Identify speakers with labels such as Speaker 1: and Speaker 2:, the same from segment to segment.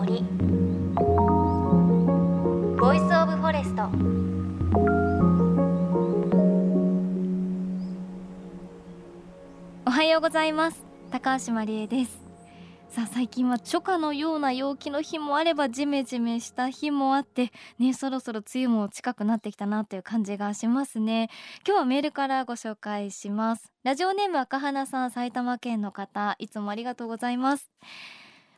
Speaker 1: 森。 Voice of Forest おはようございます。高橋真理恵です。さあ最近は初夏のような陽気の日もあればジメジメした日もあってねそろそろ梅雨も近くなってきたなという感じがしますね。今日はメールからご紹介します。ラジオネーム赤花さん埼玉県の方いつもありがとうございます。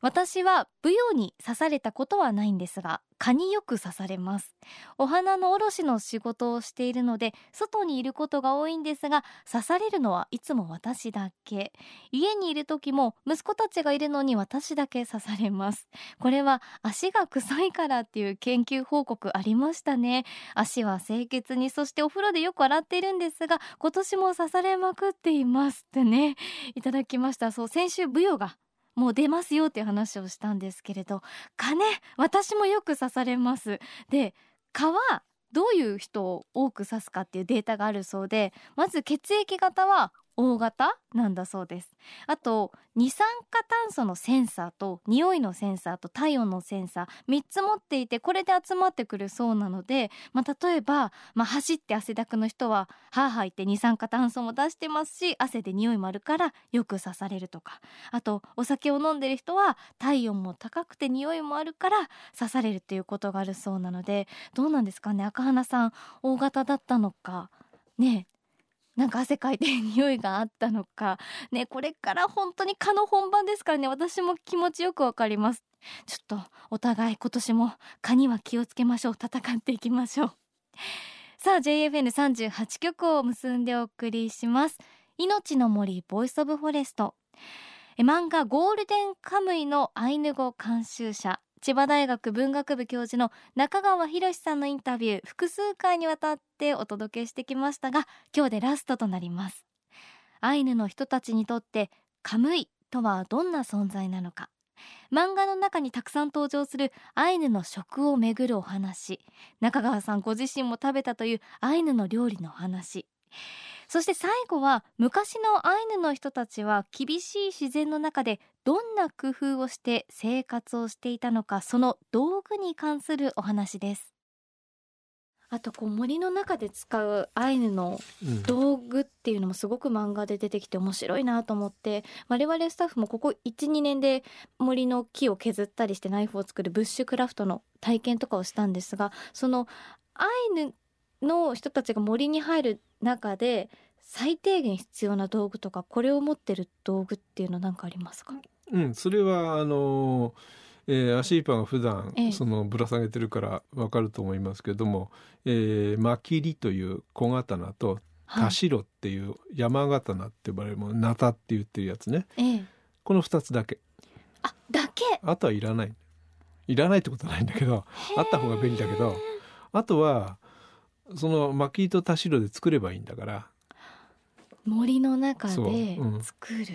Speaker 1: 私は舞踊に刺されたことはないんですが蚊によく刺されます。お花の卸の仕事をしているので外にいることが多いんですが刺されるのはいつも私だけ。家にいる時も息子たちがいるのに私だけ刺されます。これは足が臭いからっていう研究報告ありましたね。足は清潔にそしてお風呂でよく洗っているんですが今年も刺されまくっていますってねいただきました。そう先週舞踊がもう出ますよっていう話をしたんですけれど蚊ね私もよく刺されます。で蚊はどういう人を多く刺すかっていうデータがあるそうでまず血液型は大型なんだそうです。あと二酸化炭素のセンサーと匂いのセンサーと体温のセンサー3つ持っていてこれで集まってくるそうなので、まあ、例えば、まあ、走って汗だくの人は歯吐いて二酸化炭素も出してますし汗で匂いもあるからよく刺されるとか。あとお酒を飲んでる人は体温も高くて匂いもあるから刺されるっていうことがあるそうなのでどうなんですかね赤花さん。大型だったのか。ね。なんか汗かいて匂いがあったのか。ねこれから本当に蚊の本番ですからね。私も気持ちよくわかります。ちょっとお互い今年も蚊には気をつけましょう。戦っていきましょう。さあ JFN38 曲を結んでお送りします。命の森 Voice of Forest。漫画ゴールデンカムイのアイヌ語監修者。千葉大学文学部教授の中川博さんのインタビュー複数回にわたってお届けしてきましたが今日でラストとなります。アイヌの人たちにとってカムイとはどんな存在なのか。漫画の中にたくさん登場するアイヌの食をめぐるお話。中川さんご自身も食べたというアイヌの料理の話。そして最後は昔のアイヌの人たちは厳しい自然の中でどんな工夫をして生活をしていたのかその道具に関するお話です。あとこう森の中で使うアイヌの道具っていうのもすごく漫画で出てきて面白いなと思って、我々スタッフもここ12年で森の木を削ったりしてナイフを作るブッシュクラフトの体験とかをしたんですがそのアイヌの人たちが森に入る中で最低限必要な道具とかこれを持ってる道具っていうのは何かありますか？
Speaker 2: うんそれはあのえー、アシーパが普段、ええ、そのぶら下げてるからわかると思いますけれども、えー、マキリという小刀と田代っていう山刀って呼ばれるもの、ナタって言ってるやつね、え、この2つだけ。
Speaker 1: あだけ？
Speaker 2: あとはいらない。いらないってことはないんだけどあった方が便利だけどあとはその薪と田代で作ればいいんだから。
Speaker 1: 森の中で作る、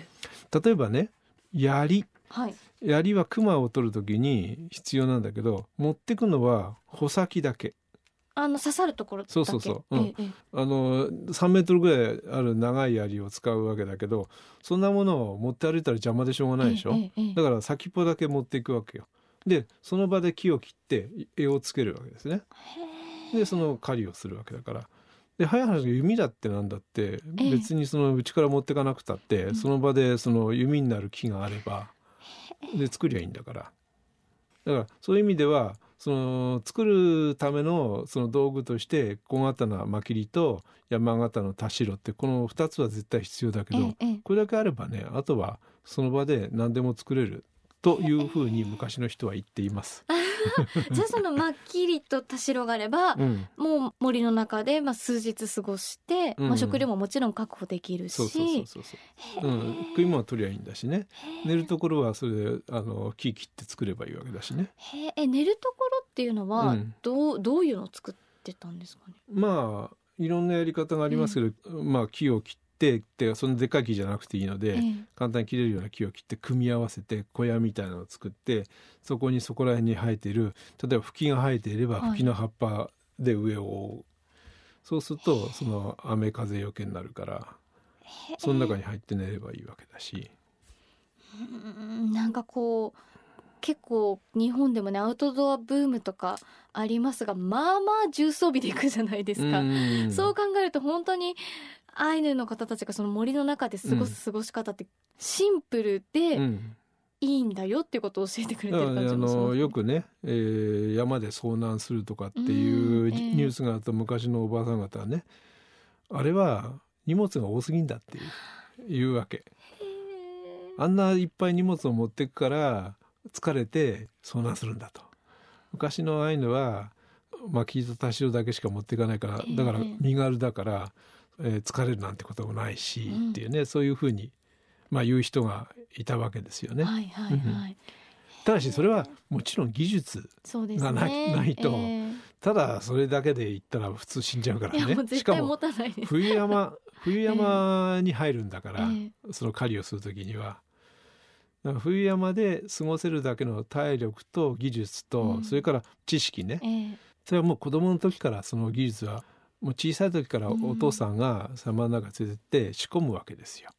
Speaker 1: うん、
Speaker 2: 例えばね槍、
Speaker 1: はい、
Speaker 2: 槍は熊を取る時に必要なんだけど持ってくのは穂先だけ。
Speaker 1: あの刺さるところ
Speaker 2: そうそうそう、うん。ええ、あの3メートルぐらいある長い槍を使うわけだけどそんなものを持って歩いたら邪魔でしょうがないでしょ、え、だから先っぽだけ持っていくわけよ。でその場で木を切って柄をつけるわけですねでその狩りをするわけだから。で早い話弓だってなんだって別にそのうちから持ってかなくたって、その場でその弓になる木があればで作りゃいいんだから。だからそういう意味ではその作るためのその道具として小刀マキリと山形の田代ってこの2つは絶対必要だけど、これだけあればねあとはその場で何でも作れるというふうに昔の人は言っています。
Speaker 1: じゃあそのまっきりと田代があれば、うん、もう森の中でまあ数日過ごして、うん、まあ、食料ももちろん確保できるし。そうそうそう
Speaker 2: そう、うん、食い物は取りゃいいんだしね。寝るところはそれであの木切って作ればいいわけだしね。
Speaker 1: え寝るところっていうのはどう,、どういうのを作ってたんですかね？
Speaker 2: まあいろんなやり方がありますけど、まあ木を切ってってってそのでっかい木じゃなくていいので、ええ、簡単に切れるような木を切って組み合わせて小屋みたいなのを作ってそこにそこら辺に生えている例えば吹きが生えていれば吹きの葉っぱで上を覆う、はい、そうするとその雨風よけになるからその中に入って寝ればいいわけだし。
Speaker 1: なんかこう結構日本でもねアウトドアブームとかありますがまあまあ重装備で行くじゃないですか。うそう考えると本当にアイヌの方たちがその森の中で過ごす過ごし方ってシンプルでいいんだよっていうことを教えてくれてる感じもします、ね、あの
Speaker 2: よくね、えー、山で遭難するとかっていうニュースがあった昔のおばあさん方はね、あれは荷物が多すぎんだっていういうわけ。あんないっぱい荷物を持ってくから疲れて遭難するんだと。昔のアイヌはまあ生と田代だけしか持っていかないからだから身軽だから、えー、疲れるなんてこともないし、っていうねそういうふうにまあ言う人がいたわけですよね。はいはいはい、ただしそれはもちろん技術がない,、ないと、ただそれだけで言ったら普通死んじゃうからね。
Speaker 1: しかも
Speaker 2: 冬山 冬山に入るんだから、その狩りをする時には。冬山で過ごせるだけの体力と技術と、それから知識ね、それはもう子供の時からその技術はもう小さい時からお父さんが山の中連れてって仕込むわけですよ。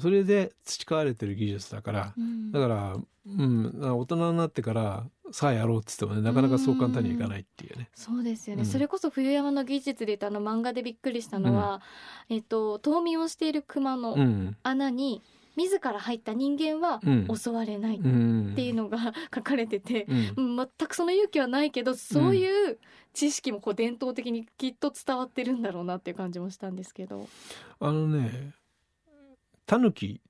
Speaker 2: それで培われてる技術だから、うん、だから、うん、大人になってからさあやろうっつってもねなかなかそう簡単にいかないっていうね。
Speaker 1: うそうですよね、うん、それこそ冬山の技術で言ったあの漫画でびっくりしたのは、えっと冬眠をしている熊の穴に、自ら入った人間は襲われないっていうのが 書かれてて、うん、全くその勇気はないけどそういう知識もこう伝統的にきっと伝わってるんだろうなっていう感じもしたんですけど。
Speaker 2: あのねタヌキ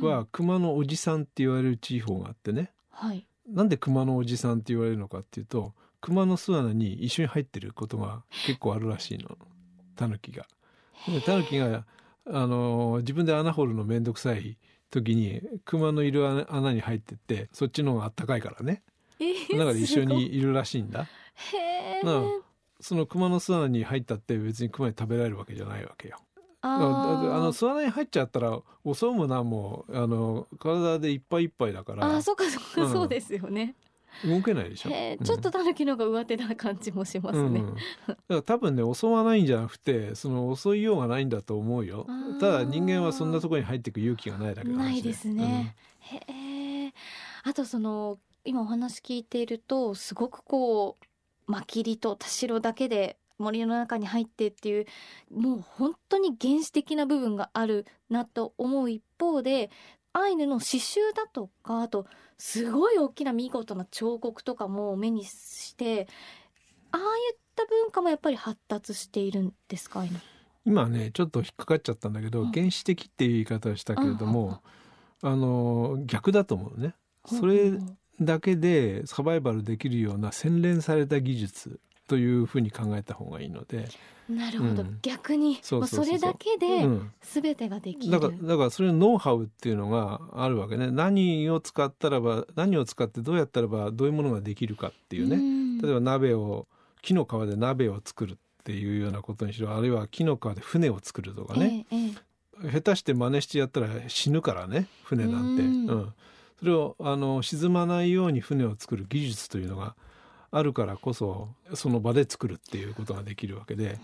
Speaker 2: は熊のおじさんって言われる地方があってね、はい、なんで熊のおじさんって言われるのかっていうと熊の巣穴に一緒に入ってることが結構あるらしいの。タヌキが。タヌキがあの自分で穴掘るの面倒くさい時に熊のいる穴に入ってってそっちの方があったかいからね、えー、だから一緒にい。るらしいんだ。へその熊の巣穴に入ったって別に熊に食べられるわけじゃないわけよ。あの巣穴に入っちゃったら襲うも何もあの体でいっぱいいっぱいだから。
Speaker 1: あそうかそうか、うん、そうですよね
Speaker 2: 動けないでしょ、
Speaker 1: うん、ちょっとタヌキのが上手な感じもしますね、うん、
Speaker 2: だから多分ね襲わないんじゃなくてその襲いようがないんだと思うよ。ただ人間はそんなところに入っていく勇気がないだけ
Speaker 1: なないですね、へえあとその今お話聞いているとすごくこうマキリと田代だけで森の中に入ってっていうもう本当に原始的な部分があるなと思う一方でアイヌの刺繍だとかあとすごい大きな見事な彫刻とかも目にしてああいった文化もやっぱり発達しているんですか
Speaker 2: 今ねちょっと引っかかっちゃったんだけど、原始的っていう言い方をしたけれども、あの逆だと思うね。それだけでサバイバルできるような洗練された技術というふうに考えた方がいいので。
Speaker 1: なるほど、うん、逆にそそれだけで全てができる、
Speaker 2: だからだからそれのノウハウっていうのがあるわけね。何を使ったらば何を使ってどうやったらばどういうものができるかっていうね。例えば鍋を木の皮で鍋を作るっていうようなことにしろあるいは木の皮で船を作るとかね、えええ、下手して真似してやったら死ぬからね船なんて。うん、それをあの沈まないように船を作る技術というのがあるからこそその場で作るっていうことができるわけでだか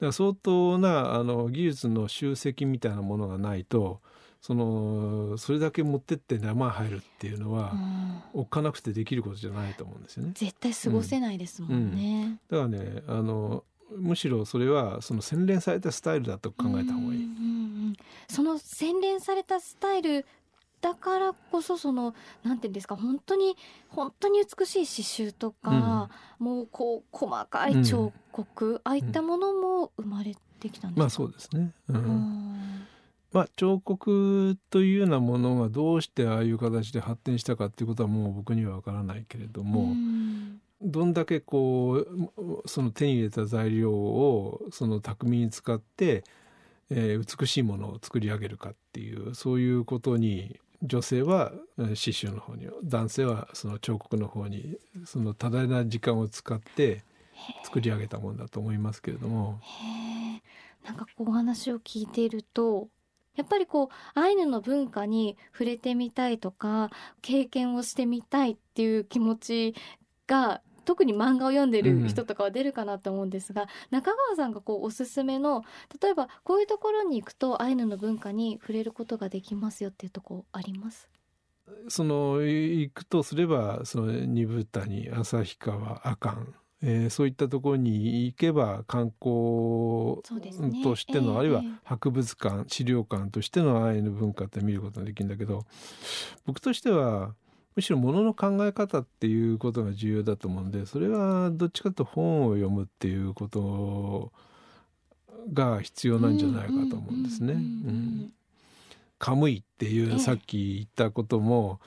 Speaker 2: ら相当なあの技術の集積みたいなものがないとそのそれだけ持ってって生入るっていうのは、うん、おっかなくてできることじゃないと思うんですよね。
Speaker 1: 絶対過ごせないですもんね。
Speaker 2: うんうん、だからねあのむしろそれはその洗練されたスタイルだと考えた方がいい。
Speaker 1: その洗練されたスタイルだからこそそのなんていうんですか本当に本当に美しい刺繍とか、うん、もうこう細かい彫刻、うん、ああいったものも生まれてきたんですか、
Speaker 2: まあそうですね、うん、まあ、彫刻というようなものがどうしてああいう形で発展したかっていうことはもう僕にはわからないけれども、どんだけこうその手に入れた材料をその巧みに使って、えー、美しいものを作り上げるかっていうそういうことに女性は刺繍の方に男性はその彫刻の方にその多大な時間を使って作り上げたものだと思いますけれども。
Speaker 1: なんかこうお話を聞いているとやっぱりこうアイヌの文化に触れてみたいとか経験をしてみたいっていう気持ちが特に漫画を読んでる人とかは出るかなと思うんですが、うん、中川さんがこうおすすめの例えばこういうところに行くとアイヌの文化に触れることができますよっていうとこあります？
Speaker 2: その行くとすればその二部谷旭川阿寒えー、そういったところに行けば観光としての、ね、あるいは博物館資料館としてのアイヌ文化って見ることができるんだけど僕としてはむしろものの考え方っていうことが重要だと思うんでそれはどっちかというと本を読むっていうことが必要なんじゃないかと思うんですね。カムイっていうさっき言ったことも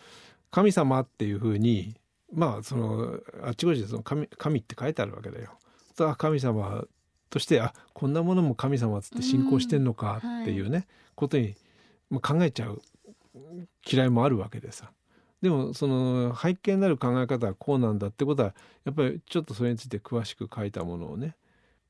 Speaker 2: 神様っていうふうにまあそのあっちこっちでその神神って書いてあるわけだよ。あ神様としてあこんなものも神様っつって信仰してんのかっていうね、ことに考えちゃう嫌いもあるわけでさ。でもその背景になる考え方はこうなんだってことはやっぱりちょっとそれについて詳しく書いたものをね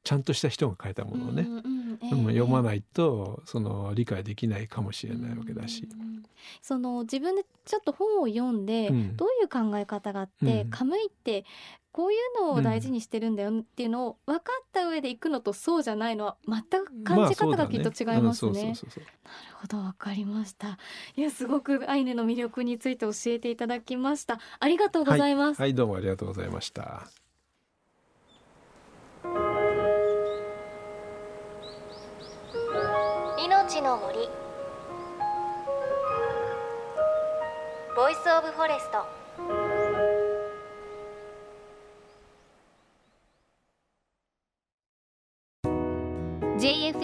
Speaker 2: ちゃんとした人が書いたものをね、うんうんえー、読まないとその理解できないかもしれないわけだし。うん
Speaker 1: その自分でちょっと本を読んで、どういう考え方があって、うん、カムイってこういうのを大事にしてるんだよっていうのを分かった上で行くのとそうじゃないのは全く感じ方がきっと違いますね。なるほど分かりました。いやすごくアイヌの魅力について教えていただきました。ありがとうございます。
Speaker 2: はい、はい、どうもありがとうございました。
Speaker 1: 命の森 Voice of Forest「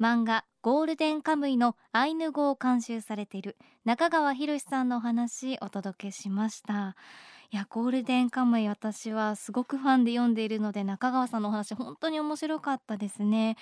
Speaker 1: 漫画ゴールデンカムイのアイヌ語を監修されている中川博さんのお話お届けしました。いやゴールデンカムイ私はすごくファンで読んでいるので中川さんのお話本当に面白かったですね。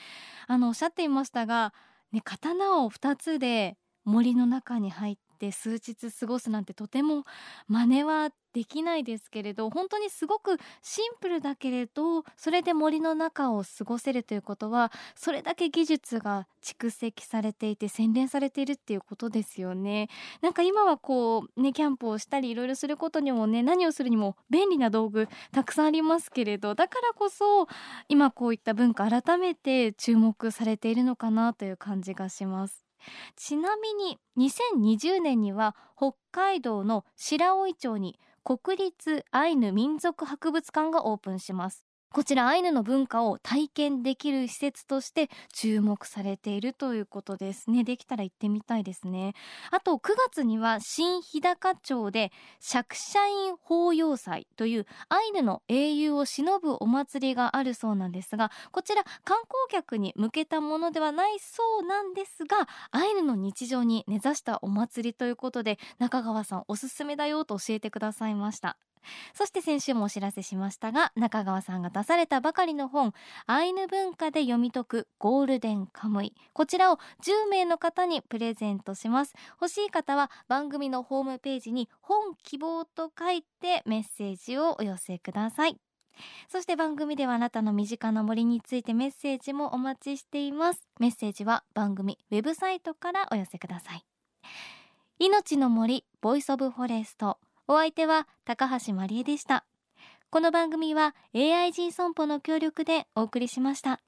Speaker 1: あのおっしゃっていましたがね刀を2つで森の中に入って数日過ごすなんてとても真似はできないですけれど本当にすごくシンプルだけれどそれで森の中を過ごせるということはそれだけ技術が蓄積されていて洗練されているっていうことですよね。なんか今はこうねキャンプをしたりいろいろすることにもね何をするにも便利な道具たくさんありますけれどだからこそ今こういった文化改めて注目されているのかなという感じがします。ちなみに2020年には北海道の白老町に国立アイヌ民族博物館がオープンします。こちらアイヌの文化を体験できる施設として注目されているということですね。できたら行ってみたいですね。あと9月には新日高町で釈社員法要祭というアイヌの英雄を偲ぶお祭りがあるそうなんですがこちら観光客に向けたものではないそうなんですがアイヌの日常に根ざしたお祭りということで中川さんおすすめだよと教えてくださいました。そして先週もお知らせしましたが中川さんが出されたばかりの本アイヌ文化で読み解くゴールデンカムイ。こちらを10名の方にプレゼントします。欲しい方は番組のホームページに本希望と書いてメッセージをお寄せください。そして番組ではあなたの身近な森についてメッセージもお待ちしています。メッセージは番組ウェブサイトからお寄せください。命の森 Voice of Forest。お相手は高橋まりえでした。この番組は AIG 損保の協力でお送りしました。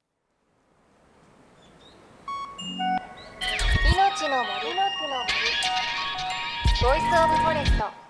Speaker 1: 命の森。命の森。 Voice of Forest。